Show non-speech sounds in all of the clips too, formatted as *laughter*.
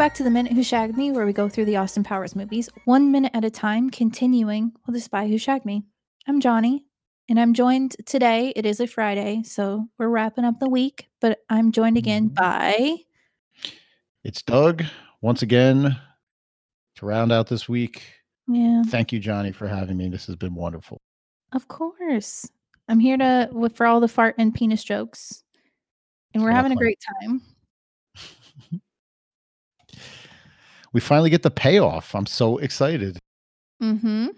Back to the Minute Who Shagged Me, where we go through the Austin Powers movies one minute at a time, continuing with The Spy Who Shagged Me. I'm Johnny, and I'm joined today. It is a Friday, so we're wrapping up the week, but I'm joined again Mhm. by. It's Doug once again to round out this week. Yeah, Thank you, Johnny, for having me. This has been wonderful. of course. I'm here to with for all the fart and penis jokes, and we're having a great time. *laughs* We finally get the payoff. I'm so excited. Mm-hmm.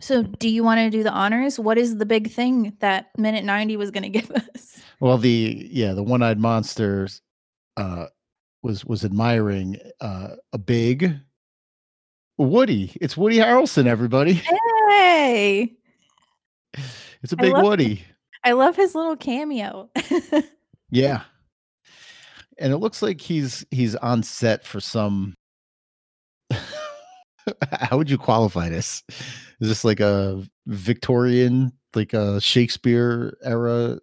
So, do you want to do the honors? What is the big thing that minute 90 was going *laughs* to give us? Well, the yeah, the one-eyed monster uh was was admiring uh a big Woody. It's Woody Harrelson, everybody. *laughs* Hey, It's a big love Woody. I love his little cameo. *laughs* Yeah. And it looks like he's he's on set for some *laughs* how would you qualify this? Is this like a Victorian, like a Shakespeare era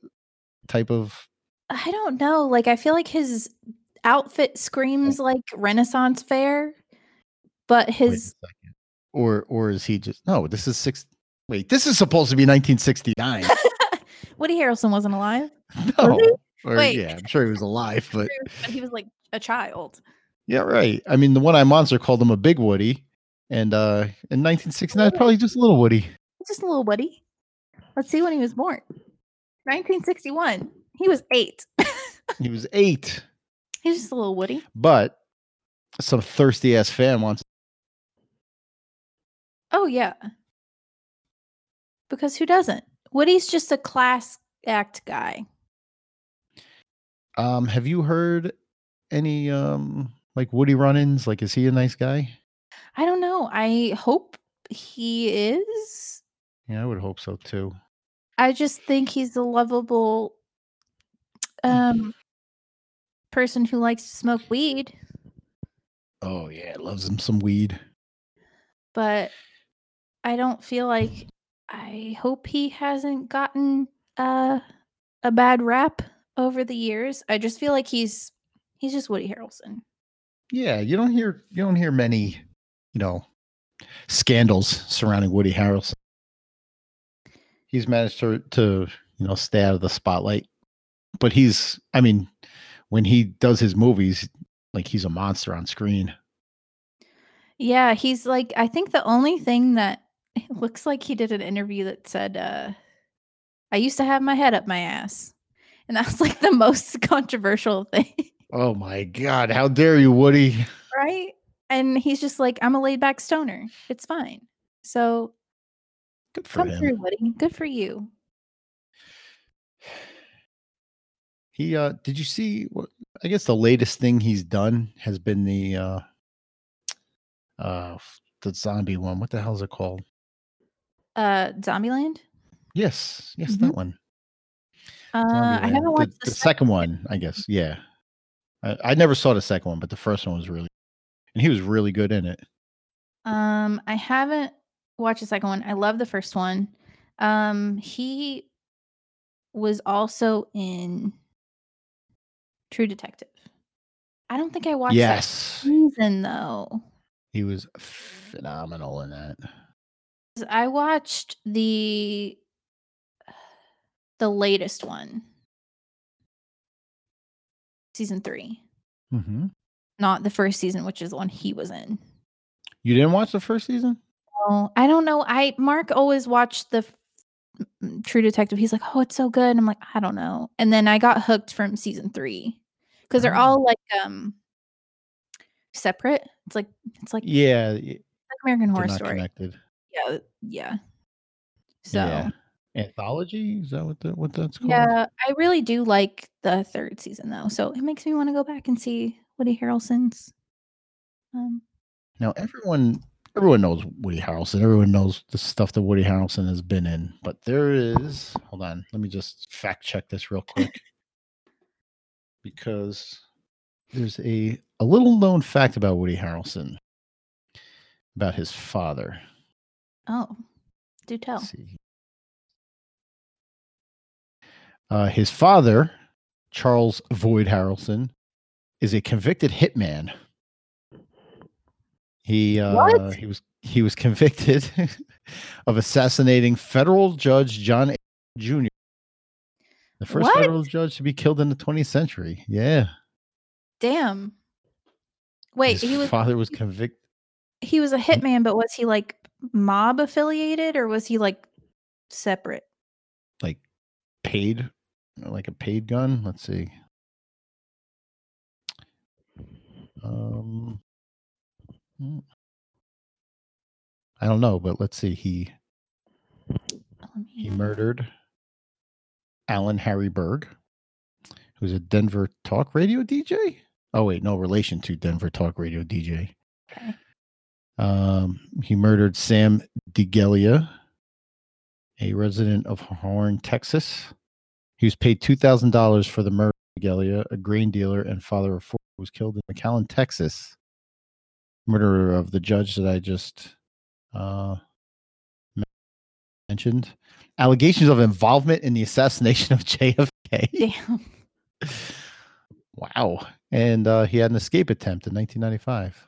type of I don't know. Like, I feel like his outfit screams oh. like Renaissance fair, but his. Or or is he just no, this is six wait, this is supposed to be 1969. *laughs* Woody Harrelson wasn't alive. *laughs* No. Or Wait. yeah, I'm sure he was alive, *laughs* but But he was like a child. yeah, right. I mean, the one-eyed monster called him a big Woody. And uh in 1969, probably just a little Woody. Just a little Woody. Let's see when he was born. 1961. He was eight. *laughs* He was eight. He's just a little Woody. But some thirsty ass fan wants Oh yeah. Because who doesn't? Woody's just a class act guy. Um have you heard any um like Woody run-ins? Like is he a nice guy? I don't know. I hope he is. Yeah, I would hope so too. I just think he's a lovable um person who likes to smoke weed, Oh yeah, loves him some weed. but I don't feel like I hope he hasn't gotten uh a bad rap over the years. I just feel like he's he's just Woody Harrelson. Yeah, you don't hear you don't hear many, you know, scandals surrounding Woody Harrelson. He's managed to to you know stay out of the spotlight, but he's I mean, when he does his movies, like he's a monster on screen. Yeah, he's like I think the only thing that looks like he did an interview that said uh I used to have my head up my ass. And that's like the most *laughs* controversial thing, Oh my God! How dare you, Woody? right? And he's just like I'm a laid back stoner. It's fine. So Good for come him. through, Woody. Good for you. He uh did you see what I guess the latest thing he's done has been the uh uh the zombie one. What the hell is it called? Uh Zombieland? Yes, yes, Mhm. that one. Uh I haven't watched the, the, the second one, I guess. Yeah. I, I never saw the second one, but the first one was really and he was really good in it. Um, I haven't watched the second one. I love the first one. Um, he was also in True Detective. I don't think I watched that Yes. season though. He was phenomenal in that. I watched the the latest one. Season 3. hmm Not the first season, which is the one he was in. You didn't watch the first season? Oh, I don't know. I Mark always watched the f- m- True Detective. He's like, "Oh, it's so good." I'm like, "I don't know." And then I got hooked from season 3 cuz they're all like um separate. It's like it's like, Yeah, like American Horror not Story. connected. Yeah, yeah. So, Yeah. Anthology? Is that what the, what that's called? yeah, I really do like the 3rd season though. So it makes me want to go back and see Woody Harrelson's um Now everyone everyone knows Woody Harrelson. Everyone knows the stuff that Woody Harrelson has been in. But there is hold on, let me just fact check this real quick. *laughs* because there's a a little known fact about Woody Harrelson about his father. oh, do tell. Let's see. Uh, his father, Charles Voyde Harrelson, is a convicted hitman. He uh, he was he was convicted *laughs* of assassinating federal judge John A. Jr. The first What? federal judge to be killed in the 20th century. Yeah. Damn. Wait, His he was father was convicted. he was a hitman, but was he like mob affiliated or was he like separate? like paid like a paid gun? Let's see. Um hmm. i don't know but let's see. He he murdered alan harry berg who's a denver talk radio dj oh wait no relation to denver talk radio dj Okay. um he murdered sam degelia a resident of horn texas he was paid $2000 for the murder of degelia a grain dealer and father of four who was killed in mcallen texas. Murderer of the judge that i just uh mentioned. Allegations of involvement in the assassination of *laughs* jfk Damn. *laughs* wow. And uh, he had an escape attempt in 1995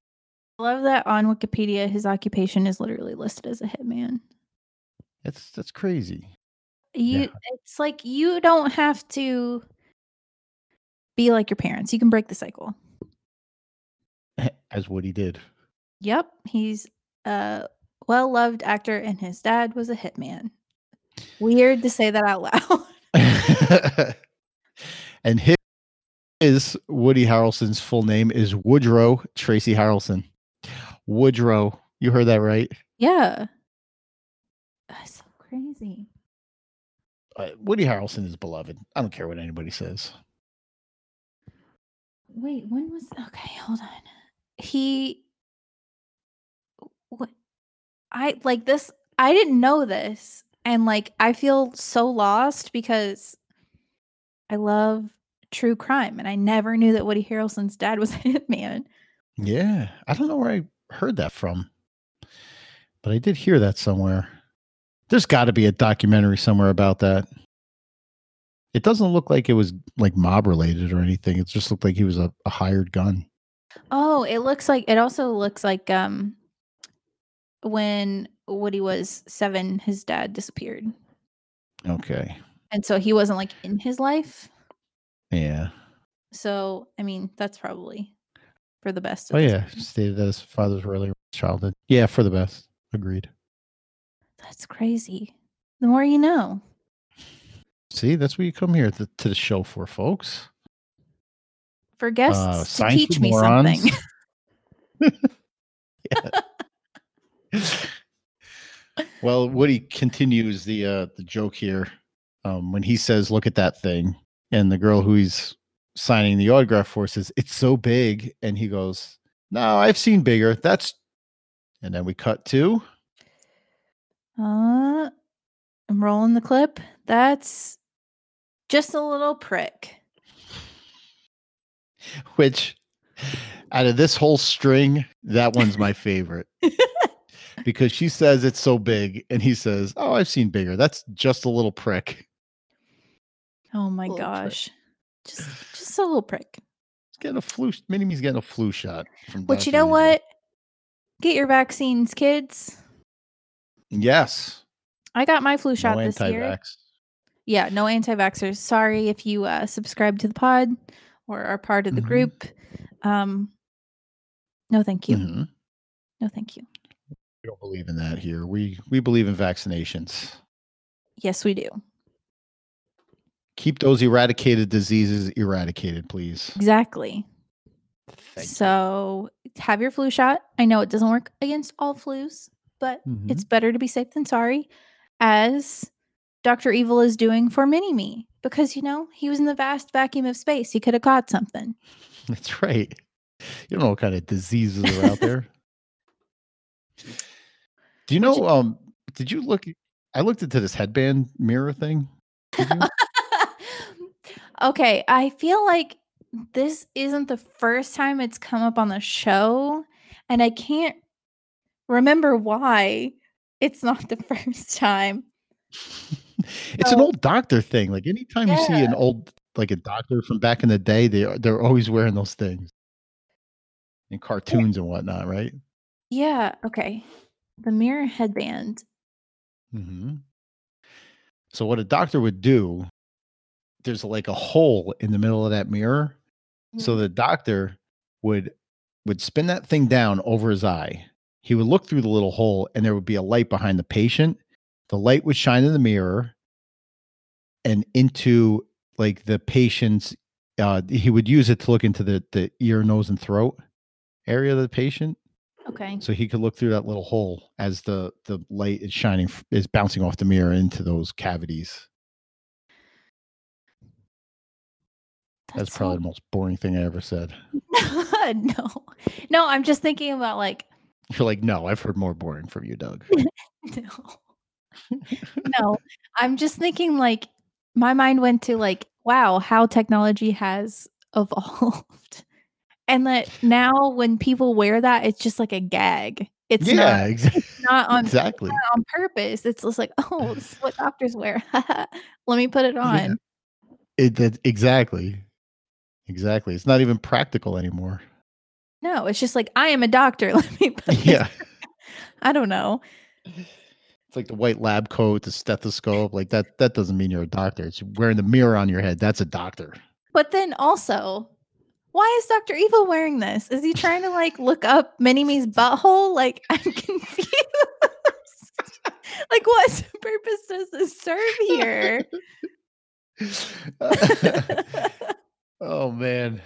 I love that on Wikipedia his occupation is literally listed as a hitman. that's that's crazy You Yeah. it's like you don't have to be like your parents. You can break the cycle. *laughs* as woody did Yep, he's a well-loved actor and his dad was a hitman. Weird to say that out loud. *laughs* *laughs* and his, his Woody Harrelson's full name is Woodrow Tracy Harrelson. Woodrow, you heard that right? yeah. That's so crazy. Uh, Woody Harrelson is beloved. I don't care what anybody says. Wait, when was okay, hold on. He what I like this I didn't know this and like I feel so lost because I love true crime and I never knew that Woody Harrelson's dad was *laughs* a hitman. Yeah, I don't know where I heard that from, but I did hear that somewhere. There's got to be a documentary somewhere about that. It doesn't look like it was like mob related or anything. It just looked like he was a, a hired gun. Oh, it looks like it also looks like um when Woody was 7 his dad disappeared. Okay. And so he wasn't like in his life. Yeah. So, I mean, that's probably for the best. Oh yeah, stated that his father's early childhood. Yeah, for the best. Agreed. That's crazy. The more you know. See, that's what you come here to, to the show for, folks. For guests Uh, to teach me morons. something. *laughs* *laughs* Well, Woody continues the uh the joke here um when he says, "Look at that thing," and the girl who he's signing the autograph for says, "It's so big," and he goes, "No, I've seen bigger. That's," and then we cut to Uh, I'm rolling the clip. That's just a little prick. *laughs* which out of this whole string, that one's my favorite. *laughs* because she says it's so big, and he says, "Oh, I've seen bigger. That's just a little prick." Oh my Little prick. gosh. Just just a little prick. He's getting a flu. Mini me's getting a flu shot. From But you know what? Get your vaccines, kids. Yes. I got my flu shot no this year. anti-vax. Yeah, no anti-vaxxers. Sorry if you uh, subscribe to the pod or are part of the Mhm. group. Um, no, thank you. Mhm. No, thank you. We don't believe in that here. We we believe in vaccinations. Yes, we do. Keep those eradicated diseases eradicated, please. Exactly. Thank you. so have your flu shot. I know it doesn't work against all flus, but it's better to be safe than sorry, as Dr. Evil is doing for Mini Me. Because, you know, he was in the vast vacuum of space. He could have caught something. *laughs* That's right. You don't know what kind of diseases are out there. *laughs* Do you know? Um, did you look? I looked into this headband mirror thing. *laughs* Okay, I feel like this isn't the first time it's come up on the show, and I can't remember why it's not the *laughs* first time. it's an old doctor thing. Like anytime you see an old like a doctor from back in the day, they they're always wearing those things in Yeah. cartoons and whatnot, right? Yeah, okay. The mirror headband. hmm So what a doctor would do, there's like a hole in the middle of that mirror. So Mhm. the doctor would would spin that thing down over his eye. He would look through the little hole and there would be a light behind the patient. The light would shine in the mirror and into like the patient's uh he would use it to look into the the ear, nose and throat area of the patient Okay. so he could look through that little hole as the the light is shining is bouncing off the mirror into those cavities. That's, That's probably so the most boring thing I ever said. *laughs* No. No, I'm just thinking about, like *laughs* You're like, no, I've heard more boring from you, Doug. *laughs* No. *laughs* No, I'm just thinking, like my mind went to, like, wow, how technology has evolved. And that now when people wear that, it's just like a gag. It's not yeah, it's not on exactly. on purpose. It's just like, "Oh, this is what doctors wear. Let me put it Yeah, on." it exactly, exactly. It's not even practical anymore. No, it's just like, "I am a doctor. *laughs* Let me put this" Yeah, *laughs* I don't know. it's like the white lab coat, the stethoscope. Like that. That doesn't mean you're a doctor. It's wearing the mirror on your head. That's a doctor. But then also, why is Dr. Evil wearing this? Is he trying to, like, look up Mini-Me's butthole? Like, *laughs* I'm confused. Like, what purpose does this serve here? oh man.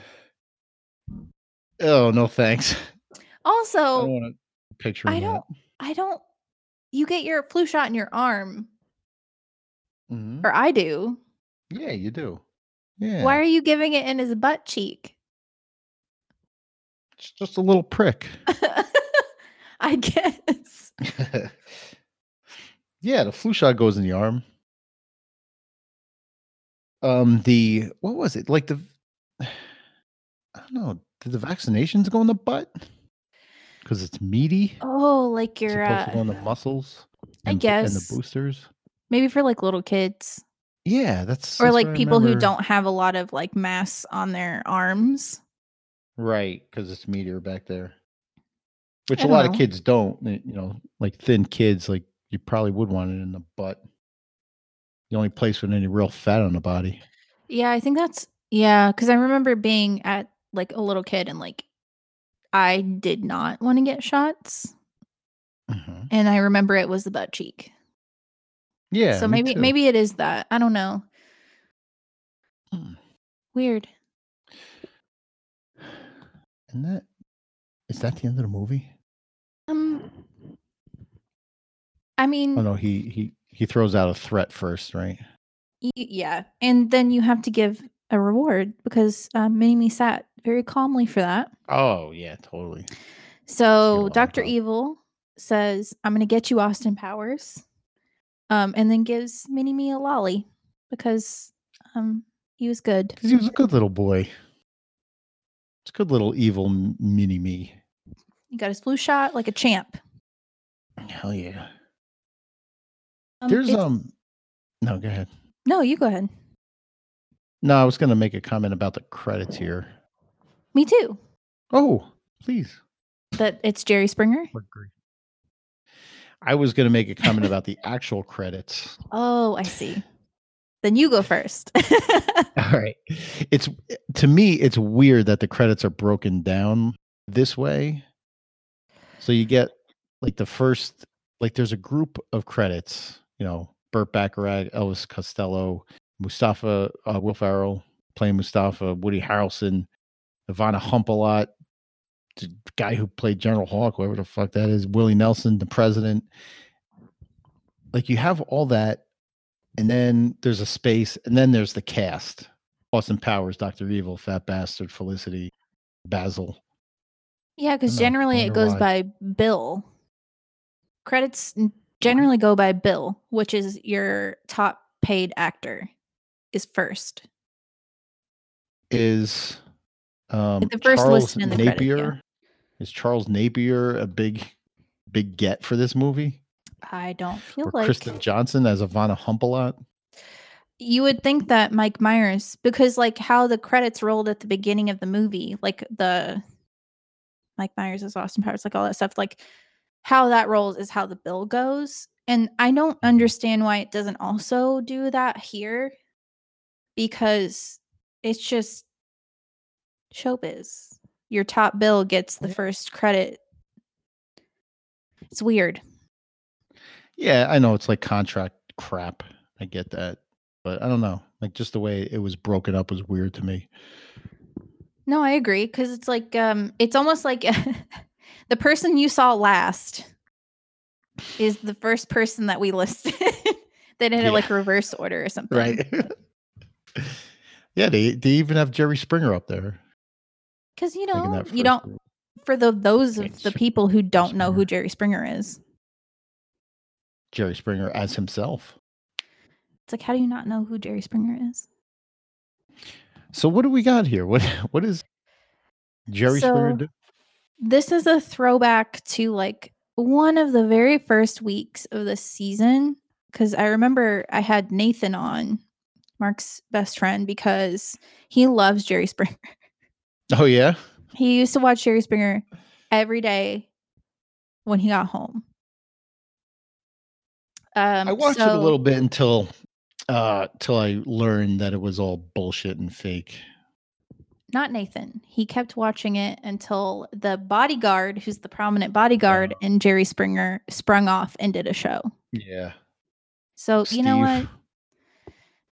Oh no, thanks. I don't Also, want to picture I don't I don't you get your flu shot in your arm, Mhm. or I do. Yeah, you do. Yeah. Why are you giving it in his butt cheek? it's just a little prick. *laughs* I guess. *laughs* yeah, the flu shot goes in the arm. Um, the what was it like the? *sighs* I don't know. Did the vaccinations go in the butt? Because it's meaty. Oh, like your, supposed to go uh in the muscles I guess and the boosters. Maybe for, like, little kids. Yeah, that's Or, that's like, people who don't have a lot of, like, mass on their arms. Right, because it's meatier back there. Which a lot of kids don't. You know, like thin kids, like you probably would want it in the butt. The only place with any real fat on the body. Yeah, I think that's yeah, because I remember being at, like, a little kid and, like, I did not wanna get shots, Mhm. and I remember it was the butt cheek. Yeah, So maybe maybe it is that. I don't know. Mm. Weird. And that is that the end of the movie? Um I mean Oh no, he he he throws out a threat first, right? y yeah, and then you have to give a reward because, um, Mini-Me sat very calmly for that. Oh yeah, totally. She had a So, Dr. Evil says, "I'm gonna get you Austin Powers," um, and then gives Mini-Me a lolly because, um, he was good. Because he was a good little boy. It's a good little evil mini me. He got his flu shot like a champ. Hell yeah. Um, There's it's um no, go ahead. No, you go ahead. No, I was gonna make a comment about the credits here. Me too. Oh, please. That it's Jerry Springer? I was gonna make a comment about the *laughs* actual credits. Oh, I see. Then you go first. *laughs* All right. It's to me, it's weird that the credits are broken down this way. So you get like the first, like there's a group of credits, you know, Burt Bacharach, Elvis Costello, Mustafa, uh, Will Ferrell playing Mustafa, Woody Harrelson, Ivana Humpalot, the guy who played General Hawk, whoever the fuck that is, Willie Nelson, the president. Like you have all that, and then there's a space, and then there's the cast. Austin Powers, Dr. Evil, Fat Bastard, Felicity, Basil. yeah, because don't know. I generally it goes why. by bill. Credits generally go by bill, which is your top paid actor is first. Is um the first Charles the credits, yeah. Napier is Charles Napier a big big get for this movie? I don't feel Or like Kristen Johnston as Ivana Humpalot? you would think that Mike Myers, because like how the credits rolled at the beginning of the movie, like the Mike Myers is Austin Powers, like all that stuff, like how that rolls is how the bill goes. And I don't understand why it doesn't also do that here because it's just showbiz. Your top bill gets the first credit. It's weird. Yeah, I know it's like contract crap. I get that. But I don't know. Like just the way it was broken up was weird to me. No, I agree because it's like um it's almost like *laughs* the person you saw last is the first person that we listed. *laughs* they did it Yeah. like reverse order or something. Right. *laughs* yeah, they they even have Jerry Springer up there. Because you know, you don't for the those of the people who don't know who Jerry Springer is. Jerry Springer as himself. It's like how do you not know who Jerry Springer is? So what do we got here? What *laughs* what is Jerry Springer So- do? This is a throwback to like one of the very first weeks of the season because I remember I had Nathan on, Mark's best friend, because he loves Jerry Springer. *laughs* Oh yeah? He used to watch Jerry Springer every day when he got home. Um, I watched it a little bit until uh till I learned that it was all bullshit and fake. Not Nathan. He kept watching it until the bodyguard, who's the prominent bodyguard, Oh. and Jerry Springer sprung off and did a show. Yeah. So you know what?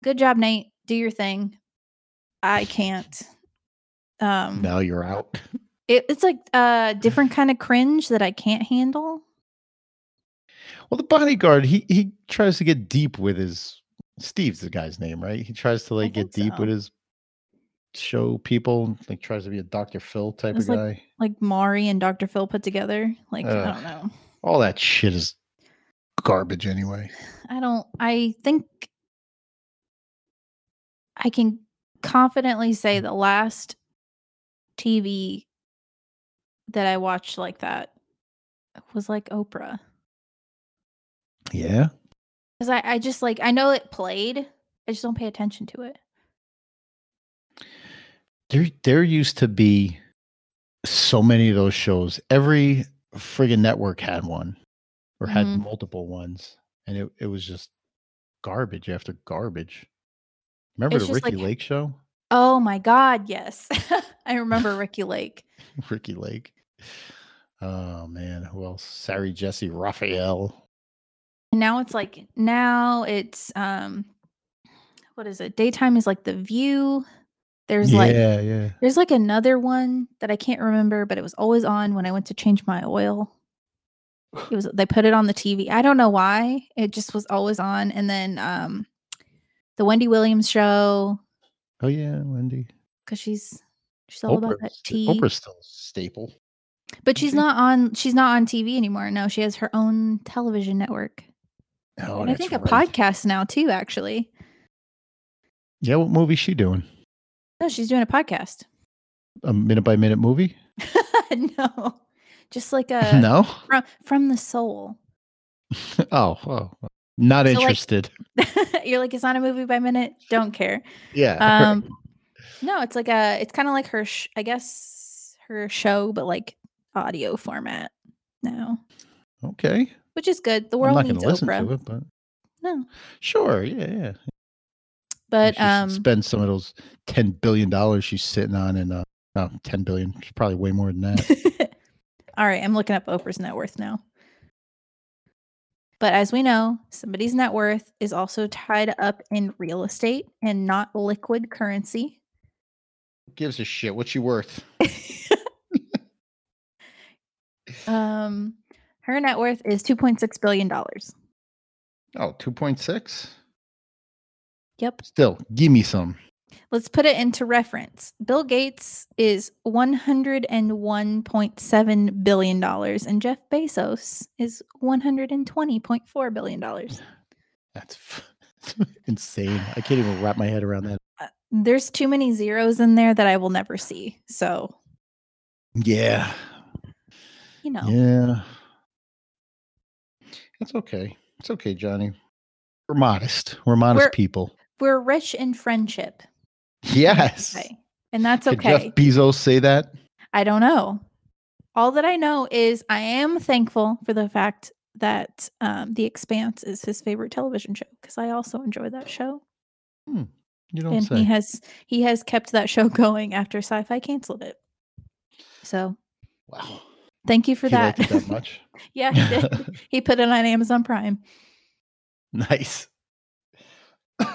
Good job, Nate. Do your thing. I can't. Um, Now you're out. *laughs* it, it's like a different kind of cringe that I can't handle. Well, the bodyguard, he he tries to get deep with his Steve's the guy's name, right? He tries to like get deep with his show people, like tries to be a Dr. Phil type It's of like- guy. Like Maury and Dr. Phil put together. Like I don't know. All that shit is garbage anyway. I don't. I think I can confidently say the last TV that I watched like that was like Oprah. Yeah. Because I, I just like I know it played. I just don't pay attention to it. There there used to be so many of those shows. Every friggin' network had one or had Mhm. multiple ones. And it, it was just garbage after garbage. Remember It's the Ricki like- Lake show? Oh my god, yes. *laughs* I remember *laughs* Ricki Lake. Ricki Lake. Oh man, who else? Sally Jessy Raphael. Now it's like now it's um what is it? Daytime is like the view. There's yeah, like yeah. there's like another one that I can't remember, but it was always on when I went to change my oil. It was they put it on the TV. I don't know why. It just was always on. And then um the Wendy Williams show, Oh yeah, Wendy. because she's she's all about that Oprah's, tea. Oprah's still a staple. But she's not on she's not on TV anymore. No, she has her own television network. Oh, and I that's think a right. podcast now too, actually. Yeah, what movie's she doing? No, she's doing a podcast. A minute by minute movie? *laughs* no. Just like a *laughs* uh, no. from from the soul. *laughs* oh, oh, not So, like- interested. *laughs* You're like, it's not a movie by minute. Don't care. yeah. Um, *laughs* no, it's like a, it's kind of like her, sh- I guess her show, but like audio format now, okay. which is good. The I'm world needs Oprah. to it, but No, sure. Yeah, yeah. but um, spend some of those ten billion dollars she's sitting on, and uh, no, ten billion. She's probably way more than that. *laughs* all right, I'm looking up Oprah's net worth now. But as we know, somebody's net worth is also tied up in real estate and not liquid currency. Gives a shit? What's she worth? *laughs* um, her net worth is 2.6 billion dollars. Oh, 2.6? Yep. Still, give me some. Let's put it into reference. Bill Gates is $101.7 billion and Jeff Bezos is $120.4 billion. *laughs* That's *laughs* insane. I can't even wrap my head around that. Uh, there's too many zeros in there that I will never see. So, Yeah. you know, Yeah. It's okay. It's okay, Johnny. We're modest. We're modest We're- people. we're rich in friendship. Yes. Okay. And that's Did okay. Jeff Bezos say that? I don't know. All that I know is I am thankful for the fact that um, The Expanse is his favorite television show because I also enjoy that show. You don't and say. he has he has kept that show *laughs* going after Syfy canceled it. So wow. thank you for he that. liked it that much. *laughs* yeah, he did. *laughs* he put it on Amazon Prime. nice. *coughs*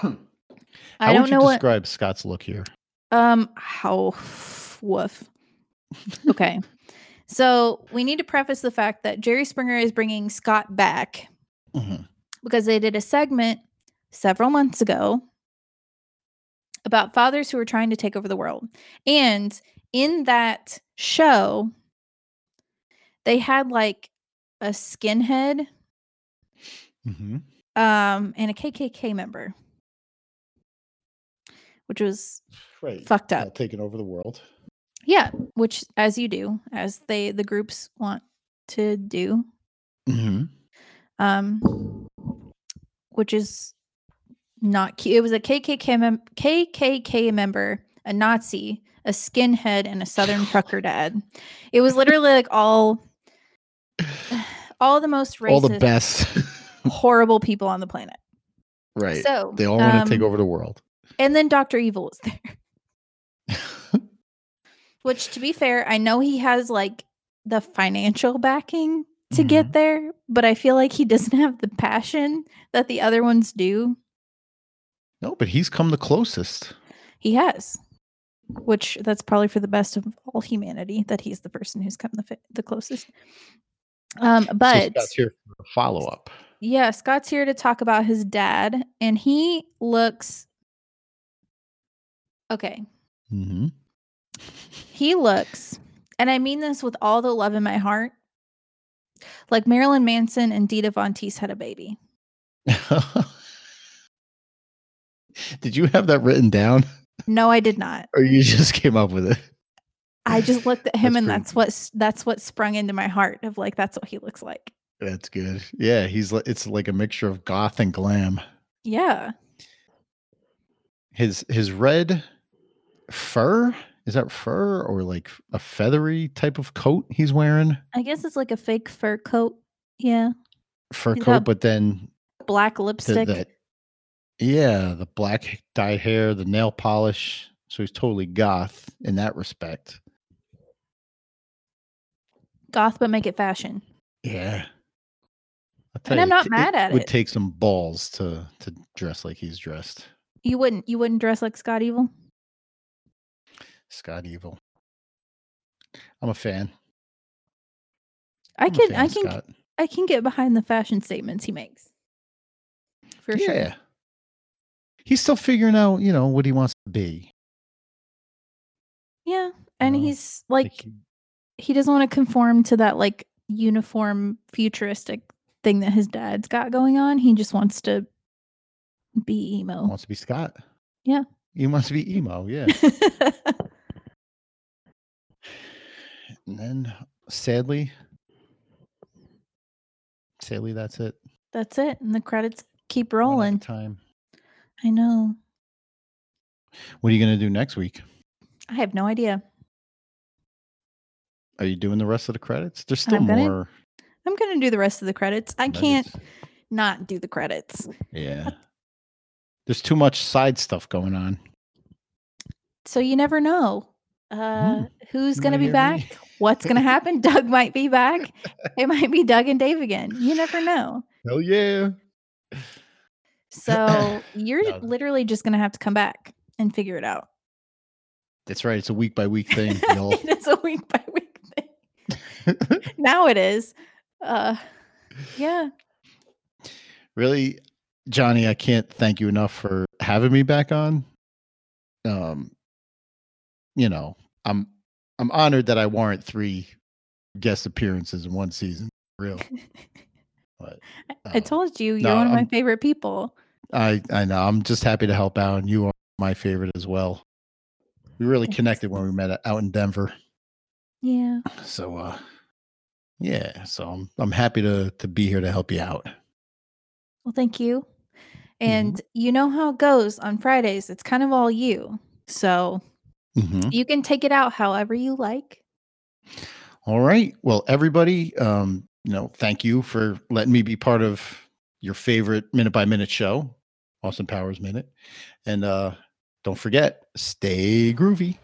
I How don't would you know what describe Scott's look here? Um, how woof. Okay. so we need to preface the fact that Jerry Springer is bringing Scott back Mhm. because they did a segment several months ago about fathers who are trying to take over the world. And in that show, they had like a skinhead Mhm. um and a KKK member, which was Right. fucked up. taking over the world. Yeah, which as you do, as they the groups want to do, hmm um, which is not cute. It was a KKK mem- KKK member, a Nazi, a skinhead, and a Southern *sighs* trucker dad. It was literally like all, *sighs* all the most racist, All the best. *laughs* horrible people on the planet. right. So they all want to take um, over the world. And then Doctor Evil was there. *laughs* *laughs* Which, to be fair, I know he has like the financial backing to get Mhm. there, but I feel like he doesn't have the passion that the other ones do. No, but he's come the closest. He has, which that's probably for the best of all humanity that he's the person who's come the fi- the closest. Um, So but Scott's here for a follow up. yeah, Scott's here to talk about his dad, and he looks okay. hmm He looks, and I mean this with all the love in my heart, like Marilyn Manson and Dita Von Teese had a baby. *laughs* Did you have that written down, No, I did not. or you just came up with it? I just looked at him, That's and pretty that's what that's what sprung into my heart of like that's what he looks like. That's good. Yeah, he's it's like a mixture of goth and glam. Yeah, His his red fur is that fur or like a feathery type of coat he's wearing? I guess it's like a fake fur coat. Yeah, Fur He's coat, but then black the, lipstick. yeah, the black dyed hair, the nail polish. So he's totally goth in that respect. Goth, but make it fashion. Yeah. And tell I'm not t- mad at would it. Would take some balls to to dress like he's dressed. You wouldn't you wouldn't dress like Scott Evil? Scott Evil. I'm a fan. I I'm a can fan I can Scott. I can get behind the fashion statements he makes. For sure. Yeah. He's still figuring out, you know, what he wants to be. Yeah. And know, he's like he- he doesn't want to conform to that like uniform futuristic thing that his dad's got going on. He just wants to be emo. wants to be Scott. Yeah. He wants to be emo, yeah. *laughs* and then sadly, sadly, that's it. That's it. And the credits keep Run out of rolling. Time. I know. What are you gonna do next week? I have no idea. Are you doing the rest of the credits? There's still I'm gonna- more. I'm gonna do the rest of the credits. I can't not do the credits. Yeah. There's too much side stuff going on. So you never know. Uh who's you gonna be back? me. What's gonna happen? *laughs* Doug might be back. It might be Doug and Dave again. You never know. Hell yeah. So you're No. literally just gonna have to come back and figure it out. That's right. It's a week by week *laughs* thing, y'all. it is a week by week thing. *laughs* Now it is. Uh yeah. really, Johnny, I can't thank you enough for having me back on. Um, you know, I'm I'm honored that I warrant three guest appearances in one season. Real. But I uh, told you you're no, one of my I'm- favorite people. I I know. I'm just happy to help out, and you are my favorite as well. We really Thanks. connected when we met out in Denver. Yeah. So uh yeah, so I'm I'm happy to to be here to help you out. Well, thank you. And you know how it goes on Fridays, it's kind of all you. So Mhm. you can take it out however you like. All right. Well, everybody, um, you know, thank you for letting me be part of your favorite minute by minute show, Austin Powers Minute. And uh don't forget, stay groovy.